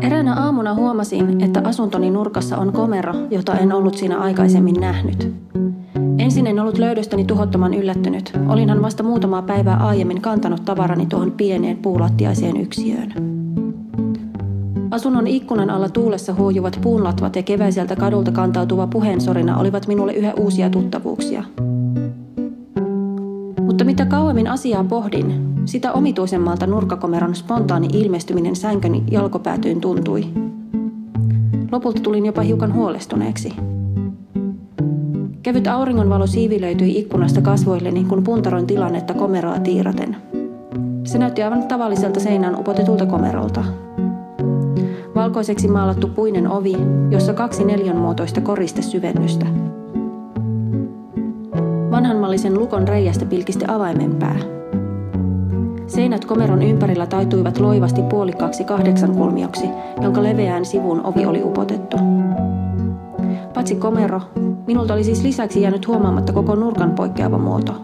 Eräänä aamuna huomasin, että asuntoni nurkassa on komero, jota en ollut siinä aikaisemmin nähnyt. Ensin en ollut löydöstäni tuhottoman yllättynyt. Olinhan vasta muutamaa päivää aiemmin kantanut tavarani tuohon pieneen puulattiaiseen yksiöön. Asunnon ikkunan alla tuulessa huojuvat puunlatvat ja keväiseltä kadulta kantautuva puheensorina olivat minulle yhä uusia tuttavuuksia. Mutta mitä kauemmin asiaa pohdin, sitä omituisemmalta nurkkakomeron spontaani ilmestyminen sänköni jalkopäätyyn tuntui. Lopulta tulin jopa hiukan huolestuneeksi. Kevyt auringonvalo siivilöityi ikkunasta kasvoilleni, kun puntaroin tilannetta komeroa tiiraten. Se näytti aivan tavalliselta seinään upotetulta komerolta. Valkoiseksi maalattu puinen ovi, jossa kaksi neljänmuotoista koristesyvennystä. Vanhanmallisen lukon reiästä pilkisti avaimen pää – Seinät komeron ympärillä taituivat loivasti puolikkaaksi kahdeksankulmioksi, jonka leveään sivuun ovi oli upotettu. Patsi komero, minulta oli siis lisäksi jäänyt huomaamatta koko nurkan poikkeava muoto.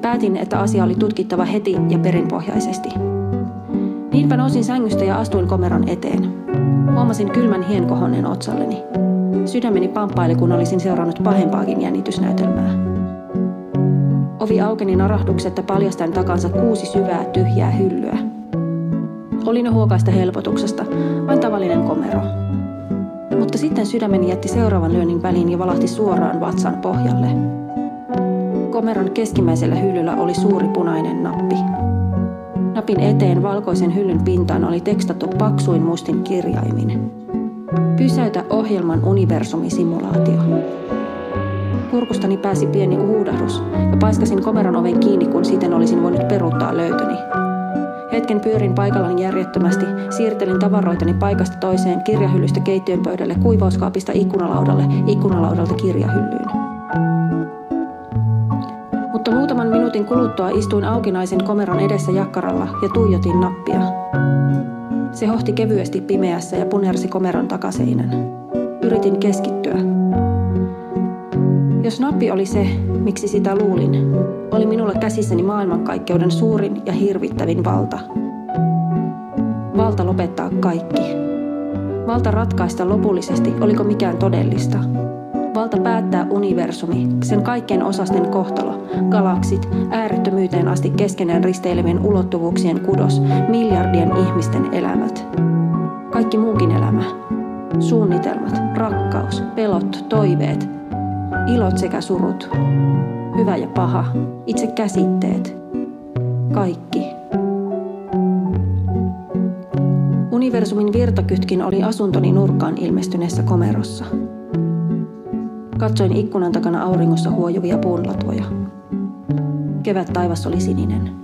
Päätin, että asia oli tutkittava heti ja perinpohjaisesti. Niinpä nousin sängystä ja astuin komeron eteen. Huomasin kylmän hien kohonneen otsalleni. Sydämeni pamppaili, kun olisin seurannut pahempaakin jännitysnäytelmää. Ovi aukeni narahduksetta paljastaen takansa kuusi syvää tyhjää hyllyä. Olin huokaista helpotuksesta, vain tavallinen komero. Mutta sitten sydämeni jätti seuraavan lyönnin väliin ja valahti suoraan vatsan pohjalle. Komeron keskimmäisellä hyllyllä oli suuri punainen nappi. Napin eteen valkoisen hyllyn pintaan oli tekstattu paksuin mustin kirjaimin. Pysäytä ohjelman universumisimulaatio. Kurkustani pääsi pieni uhudahdus ja paiskasin komeron oven kiinni, kun siten olisin voinut peruuttaa löytöni. Hetken pyörin paikallani järjettömästi, siirtelin tavaroitani paikasta toiseen, kirjahyllystä keittiön pöydälle, kuivauskaapista ikkunalaudalle, ikkunalaudalta kirjahyllyyn. Mutta muutaman minuutin kuluttua istuin aukinaisen komeron edessä jakkaralla ja tuijotin nappia. Se hohti kevyesti pimeässä ja punersi komeron takaseinän. Yritin keskittyä. Jos nappi oli se, miksi sitä luulin, oli minulla käsissäni maailmankaikkeuden suurin ja hirvittävin valta. Valta lopettaa kaikki. Valta ratkaista lopullisesti, oliko mikään todellista. Valta päättää universumi, sen kaikkien osasten kohtalo, galaksit, äärettömyyteen asti keskenään risteilevien ulottuvuuksien kudos, miljardien ihmisten elämät. Kaikki muukin elämä. Suunnitelmat, rakkaus, pelot, toiveet, Ilot sekä surut, hyvä ja paha, itse käsitteet, kaikki. Universumin virtakytkin oli asuntoni nurkkaan ilmestyneessä komerossa. Katsoin ikkunan takana auringossa huojuvia puunlatvoja. Kevät taivas oli sininen.